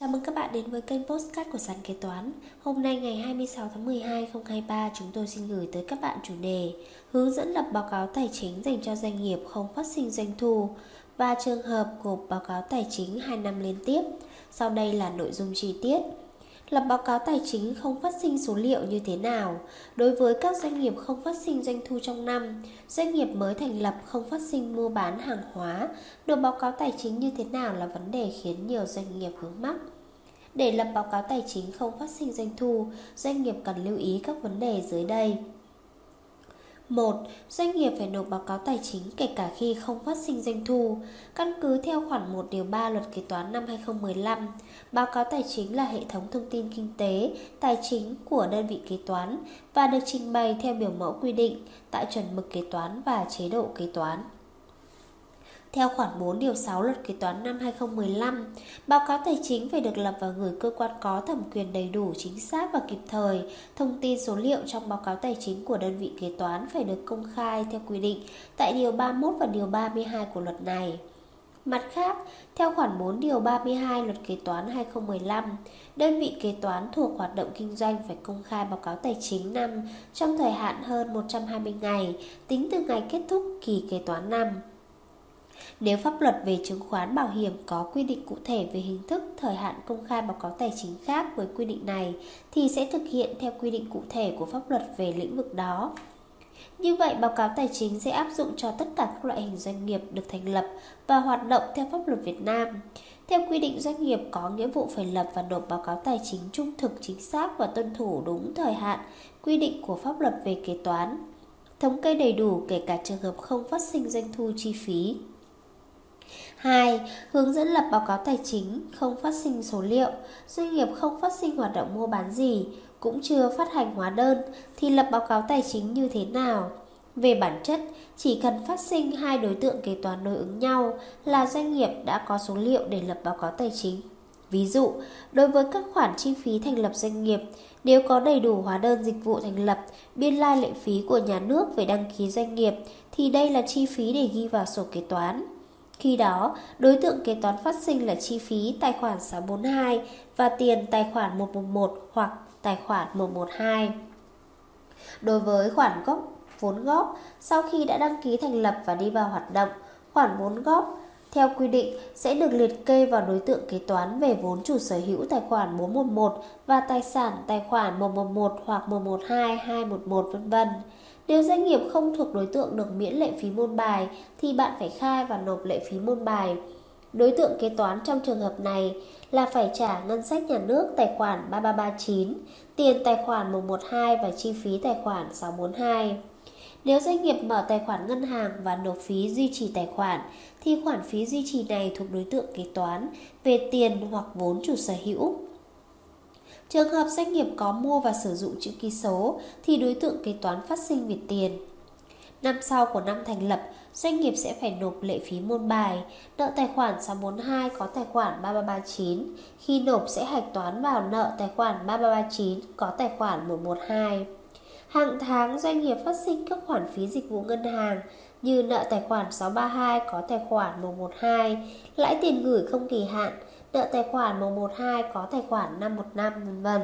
Chào mừng các bạn đến với kênh Postcard của Sàn Kế Toán Hôm nay ngày 26 tháng 12 2023 chúng tôi xin gửi tới các bạn chủ đề Hướng dẫn lập báo cáo tài chính dành cho doanh nghiệp không phát sinh doanh thu và trường hợp gộp báo cáo tài chính 2 năm liên tiếp Sau đây là nội dung chi tiết Lập báo cáo tài chính không phát sinh số liệu như thế nào? Đối với các doanh nghiệp không phát sinh doanh thu trong năm, doanh nghiệp mới thành lập không phát sinh mua bán hàng hóa, được báo cáo tài chính như thế nào là vấn đề khiến nhiều doanh nghiệp vướng mắc. Để lập báo cáo tài chính không phát sinh doanh thu, doanh nghiệp cần lưu ý các vấn đề dưới đây. 1. Doanh nghiệp phải nộp báo cáo tài chính kể cả khi không phát sinh doanh thu. Căn cứ theo khoản 1 điều 3 luật kế toán năm 2015, báo cáo tài chính là hệ thống thông tin kinh tế, tài chính của đơn vị kế toán và được trình bày theo biểu mẫu quy định tại chuẩn mực kế toán và chế độ kế toán. Theo khoản 4 điều 6 luật kế toán năm 2015, báo cáo tài chính phải được lập và gửi cơ quan có thẩm quyền đầy đủ, chính xác và kịp thời. Thông tin số liệu trong báo cáo tài chính của đơn vị kế toán phải được công khai theo quy định tại điều 31 và điều 32 của luật này. Mặt khác, theo khoản 4 điều 32 luật kế toán 2015, đơn vị kế toán thuộc hoạt động kinh doanh phải công khai báo cáo tài chính năm trong thời hạn hơn 120 ngày, tính từ ngày kết thúc kỳ kế toán năm. Nếu pháp luật về chứng khoán bảo hiểm có quy định cụ thể về hình thức thời hạn công khai báo cáo tài chính khác với quy định này thì sẽ thực hiện theo quy định cụ thể của pháp luật về lĩnh vực đó. Như vậy, báo cáo tài chính sẽ áp dụng cho tất cả các loại hình doanh nghiệp được thành lập và hoạt động theo pháp luật Việt Nam. Theo quy định, doanh nghiệp có nghĩa vụ phải lập và nộp báo cáo tài chính trung thực, chính xác và tuân thủ đúng thời hạn quy định của pháp luật về kế toán. Thống kê đầy đủ kể cả trường hợp không phát sinh doanh thu chi phí. 2. Hướng dẫn lập báo cáo tài chính, không phát sinh số liệu, doanh nghiệp không phát sinh hoạt động mua bán gì, cũng chưa phát hành hóa đơn thì lập báo cáo tài chính như thế nào? Về bản chất, chỉ cần phát sinh hai đối tượng kế toán đối ứng nhau là doanh nghiệp đã có số liệu để lập báo cáo tài chính. Ví dụ, đối với các khoản chi phí thành lập doanh nghiệp, nếu có đầy đủ hóa đơn dịch vụ thành lập, biên lai lệ phí của nhà nước về đăng ký doanh nghiệp thì đây là chi phí để ghi vào sổ kế toán. Khi đó, đối tượng kế toán phát sinh là chi phí tài khoản 642 và tiền tài khoản 111 hoặc tài khoản 112. Đối với khoản gốc vốn góp, sau khi đã đăng ký thành lập và đi vào hoạt động, khoản vốn góp theo quy định sẽ được liệt kê vào đối tượng kế toán về vốn chủ sở hữu tài khoản 411 và tài sản tài khoản 111 hoặc 112, 211 vân vân. Nếu doanh nghiệp không thuộc đối tượng được miễn lệ phí môn bài thì bạn phải khai và nộp lệ phí môn bài. Đối tượng kế toán trong trường hợp này là phải trả ngân sách nhà nước tài khoản 3339, tiền tài khoản 112 và chi phí tài khoản 642. Nếu doanh nghiệp mở tài khoản ngân hàng và nộp phí duy trì tài khoản thì khoản phí duy trì này thuộc đối tượng kế toán về tiền hoặc vốn chủ sở hữu. Trường hợp doanh nghiệp có mua và sử dụng chữ ký số thì đối tượng kế toán phát sinh về tiền. Năm sau của năm thành lập, doanh nghiệp sẽ phải nộp lệ phí môn bài, nợ tài khoản 642 có tài khoản 3339, khi nộp sẽ hạch toán vào nợ tài khoản 3339 có tài khoản 112. Hàng tháng doanh nghiệp phát sinh các khoản phí dịch vụ ngân hàng như nợ tài khoản 632 có tài khoản 112, lãi tiền gửi không kỳ hạn, nợ tài khoản 112 có tài khoản 515 vân vân.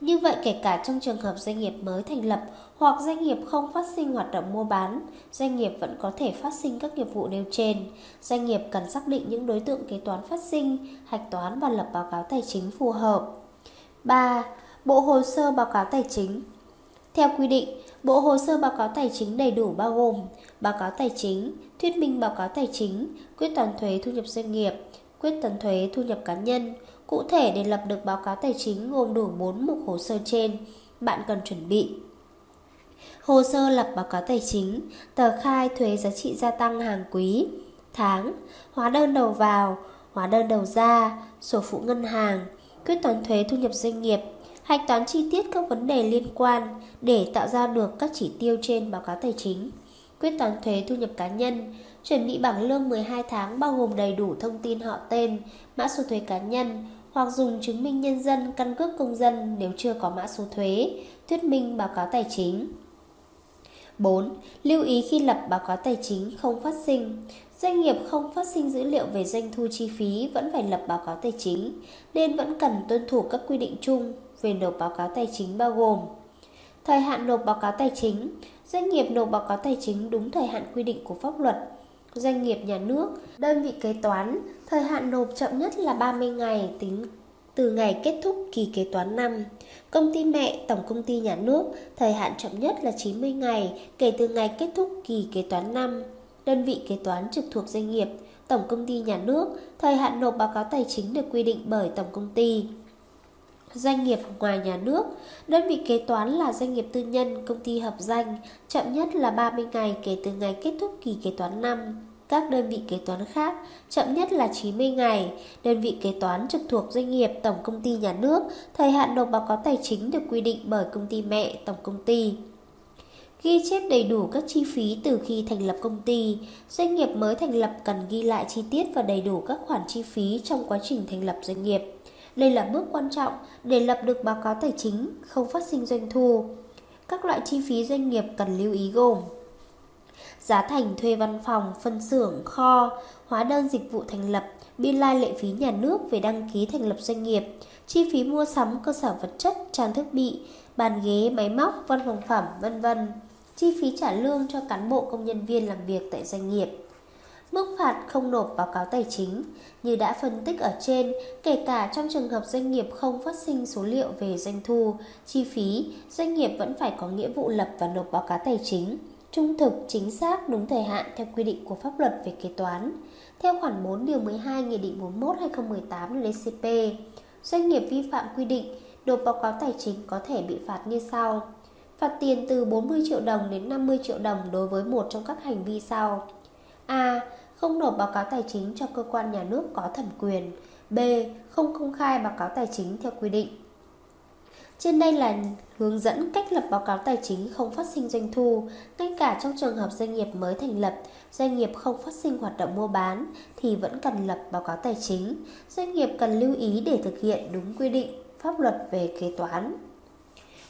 Như vậy kể cả trong trường hợp doanh nghiệp mới thành lập hoặc doanh nghiệp không phát sinh hoạt động mua bán, doanh nghiệp vẫn có thể phát sinh các nghiệp vụ nêu trên. Doanh nghiệp cần xác định những đối tượng kế toán phát sinh, hạch toán và lập báo cáo tài chính phù hợp. 3. Bộ hồ sơ báo cáo tài chính Theo quy định, Bộ hồ sơ báo cáo tài chính đầy đủ bao gồm báo cáo tài chính, thuyết minh báo cáo tài chính, quyết toán thuế thu nhập doanh nghiệp, quyết toán thuế thu nhập cá nhân. Cụ thể để lập được báo cáo tài chính gồm đủ 4 mục hồ sơ trên, bạn cần chuẩn bị. Hồ sơ lập báo cáo tài chính, tờ khai thuế giá trị gia tăng hàng quý, tháng, hóa đơn đầu vào, hóa đơn đầu ra, sổ phụ ngân hàng, quyết toán thuế thu nhập doanh nghiệp, hạch toán chi tiết các vấn đề liên quan để tạo ra được các chỉ tiêu trên báo cáo tài chính. Quyết toán thuế thu nhập cá nhân, chuẩn bị bảng lương 12 tháng bao gồm đầy đủ thông tin họ tên, mã số thuế cá nhân hoặc dùng chứng minh nhân dân, căn cước công dân nếu chưa có mã số thuế, thuyết minh báo cáo tài chính. 4. Lưu ý khi lập báo cáo tài chính không phát sinh, Doanh nghiệp không phát sinh dữ liệu về doanh thu chi phí vẫn phải lập báo cáo tài chính, nên vẫn cần tuân thủ các quy định chung về nộp báo cáo tài chính bao gồm Thời hạn nộp báo cáo tài chính Doanh nghiệp nộp báo cáo tài chính đúng thời hạn quy định của pháp luật Doanh nghiệp nhà nước, đơn vị kế toán Thời hạn nộp chậm nhất là 30 ngày tính từ ngày kết thúc kỳ kế toán năm. Công ty mẹ, tổng công ty nhà nước, thời hạn chậm nhất là 90 ngày kể từ ngày kết thúc kỳ kế toán năm. Đơn vị kế toán trực thuộc doanh nghiệp, tổng công ty nhà nước, thời hạn nộp báo cáo tài chính được quy định bởi tổng công ty. Doanh nghiệp ngoài nhà nước, đơn vị kế toán là doanh nghiệp tư nhân, công ty hợp danh, chậm nhất là 30 ngày kể từ ngày kết thúc kỳ kế toán năm. Các đơn vị kế toán khác chậm nhất là 90 ngày. Đơn vị kế toán trực thuộc doanh nghiệp tổng công ty nhà nước, thời hạn nộp báo cáo tài chính được quy định bởi công ty mẹ tổng công ty. Ghi chép đầy đủ các chi phí từ khi thành lập công ty. Doanh nghiệp mới thành lập cần ghi lại chi tiết và đầy đủ các khoản chi phí trong quá trình thành lập doanh nghiệp. Đây là bước quan trọng để lập được báo cáo tài chính, không phát sinh doanh thu. Các loại chi phí doanh nghiệp cần lưu ý gồm Giá thành thuê văn phòng, phân xưởng, kho, hóa đơn dịch vụ thành lập, biên lai lệ phí nhà nước về đăng ký thành lập doanh nghiệp, chi phí mua sắm cơ sở vật chất, trang thiết bị, bàn ghế, máy móc, văn phòng phẩm, vân vân, chi phí trả lương cho cán bộ công nhân viên làm việc tại doanh nghiệp. Mức phạt không nộp báo cáo tài chính như đã phân tích ở trên, kể cả trong trường hợp doanh nghiệp không phát sinh số liệu về doanh thu, chi phí, doanh nghiệp vẫn phải có nghĩa vụ lập và nộp báo cáo tài chính trung thực, chính xác, đúng thời hạn theo quy định của pháp luật về kế toán. Theo khoản 4 điều 12 Nghị định 41/2018 LCP, doanh nghiệp vi phạm quy định nộp báo cáo tài chính có thể bị phạt như sau: phạt tiền từ 40 triệu đồng đến 50 triệu đồng đối với một trong các hành vi sau: A. Không nộp báo cáo tài chính cho cơ quan nhà nước có thẩm quyền. B. Không công khai báo cáo tài chính theo quy định. Trên đây là hướng dẫn cách lập báo cáo tài chính không phát sinh doanh thu. Ngay cả trong trường hợp doanh nghiệp mới thành lập, doanh nghiệp không phát sinh hoạt động mua bán thì vẫn cần lập báo cáo tài chính. Doanh nghiệp cần lưu ý để thực hiện đúng quy định pháp luật về kế toán.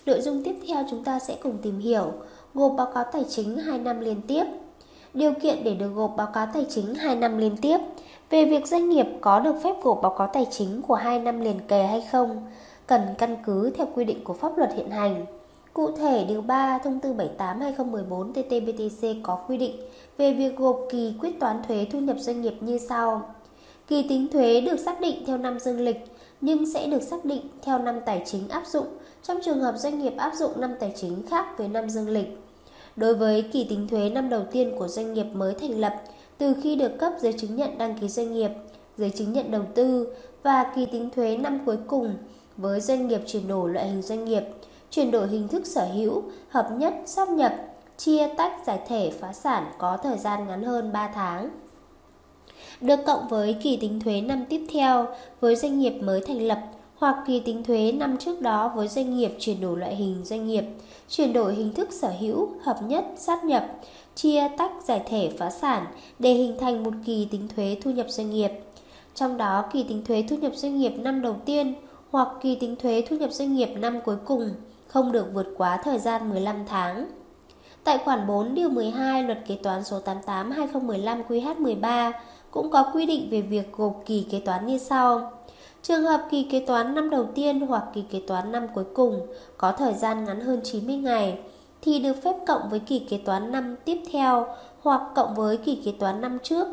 Nội dung tiếp theo chúng ta sẽ cùng tìm hiểu gộp báo cáo tài chính 2 năm liên tiếp. Điều kiện để được gộp báo cáo tài chính 2 năm liên tiếp về việc doanh nghiệp có được phép gộp báo cáo tài chính của 2 năm liền kề hay không cần căn cứ theo quy định của pháp luật hiện hành. Cụ thể, Điều 3 Thông tư 78-2014 TT-BTC có quy định về việc gộp kỳ quyết toán thuế thu nhập doanh nghiệp như sau. Kỳ tính thuế được xác định theo năm dương lịch, nhưng sẽ được xác định theo năm tài chính áp dụng trong trường hợp doanh nghiệp áp dụng năm tài chính khác với năm dương lịch. Đối với kỳ tính thuế năm đầu tiên của doanh nghiệp mới thành lập, từ khi được cấp giấy chứng nhận đăng ký doanh nghiệp, giấy chứng nhận đầu tư và kỳ tính thuế năm cuối cùng với doanh nghiệp chuyển đổi loại hình doanh nghiệp, chuyển đổi hình thức sở hữu, hợp nhất, sáp nhập, chia tách giải thể phá sản có thời gian ngắn hơn 3 tháng. Được cộng với kỳ tính thuế năm tiếp theo với doanh nghiệp mới thành lập hoặc kỳ tính thuế năm trước đó với doanh nghiệp chuyển đổi loại hình doanh nghiệp, chuyển đổi hình thức sở hữu, hợp nhất, sát nhập, chia tách giải thể phá sản để hình thành một kỳ tính thuế thu nhập doanh nghiệp. Trong đó, kỳ tính thuế thu nhập doanh nghiệp năm đầu tiên hoặc kỳ tính thuế thu nhập doanh nghiệp năm cuối cùng không được vượt quá thời gian 15 tháng. Tại khoản 4 điều 12 Luật Kế toán số 88/2015 QH13 cũng có quy định về việc gộp kỳ kế toán như sau. Trường hợp kỳ kế toán năm đầu tiên hoặc kỳ kế toán năm cuối cùng có thời gian ngắn hơn 90 ngày thì được phép cộng với kỳ kế toán năm tiếp theo hoặc cộng với kỳ kế toán năm trước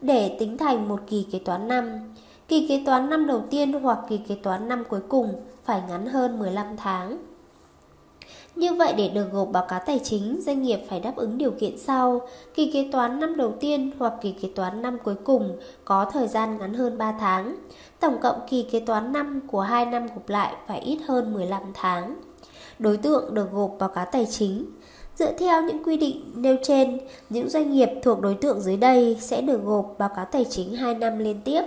để tính thành một kỳ kế toán năm. Kỳ kế toán năm đầu tiên hoặc kỳ kế toán năm cuối cùng phải ngắn hơn 15 tháng. Như vậy để được gộp báo cáo tài chính, doanh nghiệp phải đáp ứng điều kiện sau. Kỳ kế toán năm đầu tiên hoặc kỳ kế toán năm cuối cùng có thời gian ngắn hơn 3 tháng. Tổng cộng kỳ kế toán năm của 2 năm gộp lại phải ít hơn 15 tháng. Đối tượng được gộp báo cáo tài chính Dựa theo những quy định nêu trên, những doanh nghiệp thuộc đối tượng dưới đây sẽ được gộp báo cáo tài chính 2 năm liên tiếp.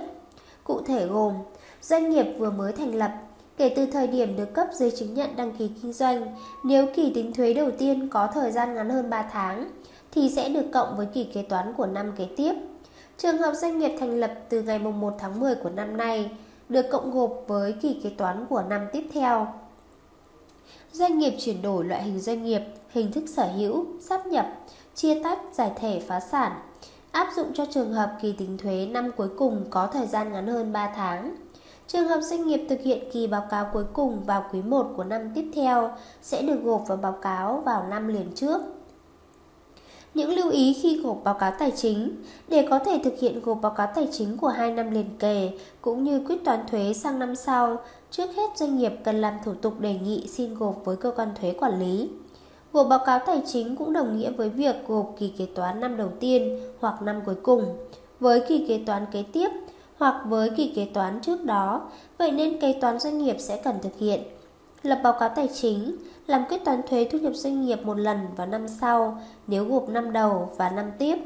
Cụ thể gồm doanh nghiệp vừa mới thành lập kể từ thời điểm được cấp giấy chứng nhận đăng ký kinh doanh, nếu kỳ tính thuế đầu tiên có thời gian ngắn hơn 3 tháng thì sẽ được cộng với kỳ kế toán của năm kế tiếp. Trường hợp doanh nghiệp thành lập từ ngày 1 tháng 10 của năm nay được cộng gộp với kỳ kế toán của năm tiếp theo. Doanh nghiệp chuyển đổi loại hình doanh nghiệp, hình thức sở hữu, sắp nhập, chia tách, giải thể phá sản, áp dụng cho trường hợp kỳ tính thuế năm cuối cùng có thời gian ngắn hơn 3 tháng. Trường hợp doanh nghiệp thực hiện kỳ báo cáo cuối cùng vào quý 1 của năm tiếp theo sẽ được gộp vào báo cáo vào năm liền trước. Những lưu ý khi gộp báo cáo tài chính Để có thể thực hiện gộp báo cáo tài chính của hai năm liền kề cũng như quyết toán thuế sang năm sau, trước hết doanh nghiệp cần làm thủ tục đề nghị xin gộp với cơ quan thuế quản lý. Gộp báo cáo tài chính cũng đồng nghĩa với việc gộp kỳ kế toán năm đầu tiên hoặc năm cuối cùng với kỳ kế toán kế tiếp hoặc với kỳ kế toán trước đó, vậy nên kế toán doanh nghiệp sẽ cần thực hiện. Lập báo cáo tài chính, làm quyết toán thuế thu nhập doanh nghiệp một lần vào năm sau nếu gộp năm đầu và năm tiếp,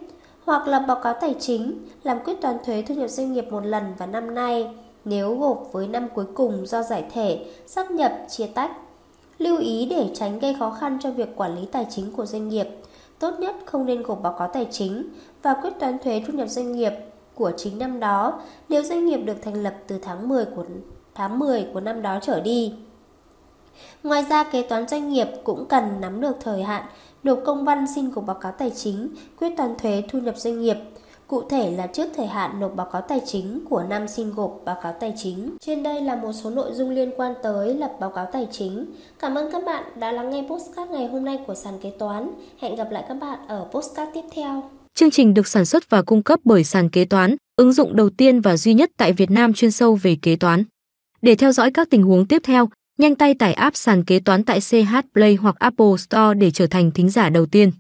hoặc lập báo cáo tài chính, làm quyết toán thuế thu nhập doanh nghiệp một lần vào năm nay nếu gộp với năm cuối cùng do giải thể, sắp nhập, chia tách. Lưu ý để tránh gây khó khăn cho việc quản lý tài chính của doanh nghiệp, tốt nhất không nên gộp báo cáo tài chính và quyết toán thuế thu nhập doanh nghiệp của chính năm đó. Nếu doanh nghiệp được thành lập từ tháng 10 của tháng 10 của năm đó trở đi. Ngoài ra, kế toán doanh nghiệp cũng cần nắm được thời hạn nộp công văn xin cục báo cáo tài chính, quyết toán thuế thu nhập doanh nghiệp, cụ thể là trước thời hạn nộp báo cáo tài chính của năm xin gộp báo cáo tài chính. Trên đây là một số nội dung liên quan tới lập báo cáo tài chính. Cảm ơn các bạn đã lắng nghe postcard ngày hôm nay của sàn kế toán. Hẹn gặp lại các bạn ở postcard tiếp theo. Chương trình được sản xuất và cung cấp bởi sàn kế toán, ứng dụng đầu tiên và duy nhất tại Việt Nam chuyên sâu về kế toán. Để theo dõi các tình huống tiếp theo, nhanh tay tải app sàn kế toán tại CH Play hoặc Apple Store để trở thành thính giả đầu tiên.